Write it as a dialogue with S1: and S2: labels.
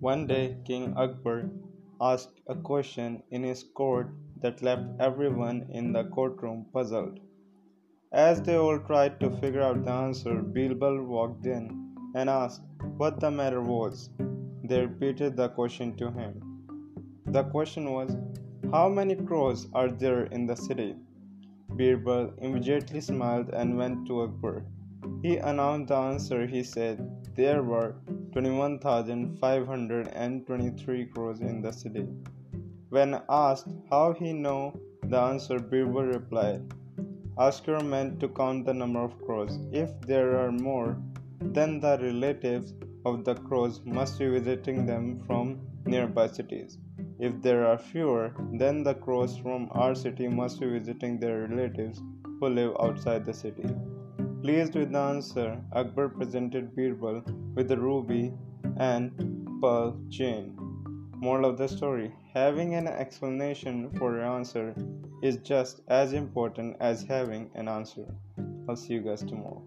S1: One day, King Akbar asked a question in his court that left everyone in the courtroom puzzled. As they all tried to figure out the answer, Birbal walked in and asked what the matter was. They repeated the question to him. The question was, How many crows are there in the city? Birbal immediately smiled and went to Akbar. He announced the answer. He said, There were 21,523 crows in the city. When asked how he knew the answer, Birbal replied, Ask your men to count the number of crows. If there are more, then the relatives of the crows must be visiting them from nearby cities. If there are fewer, then the crows from our city must be visiting their relatives who live outside the city. Pleased with the answer, Akbar presented Birbal with a ruby and pearl chain. Moral of the story Having an explanation for your answer is just as important as having an answer. I'll see you guys tomorrow.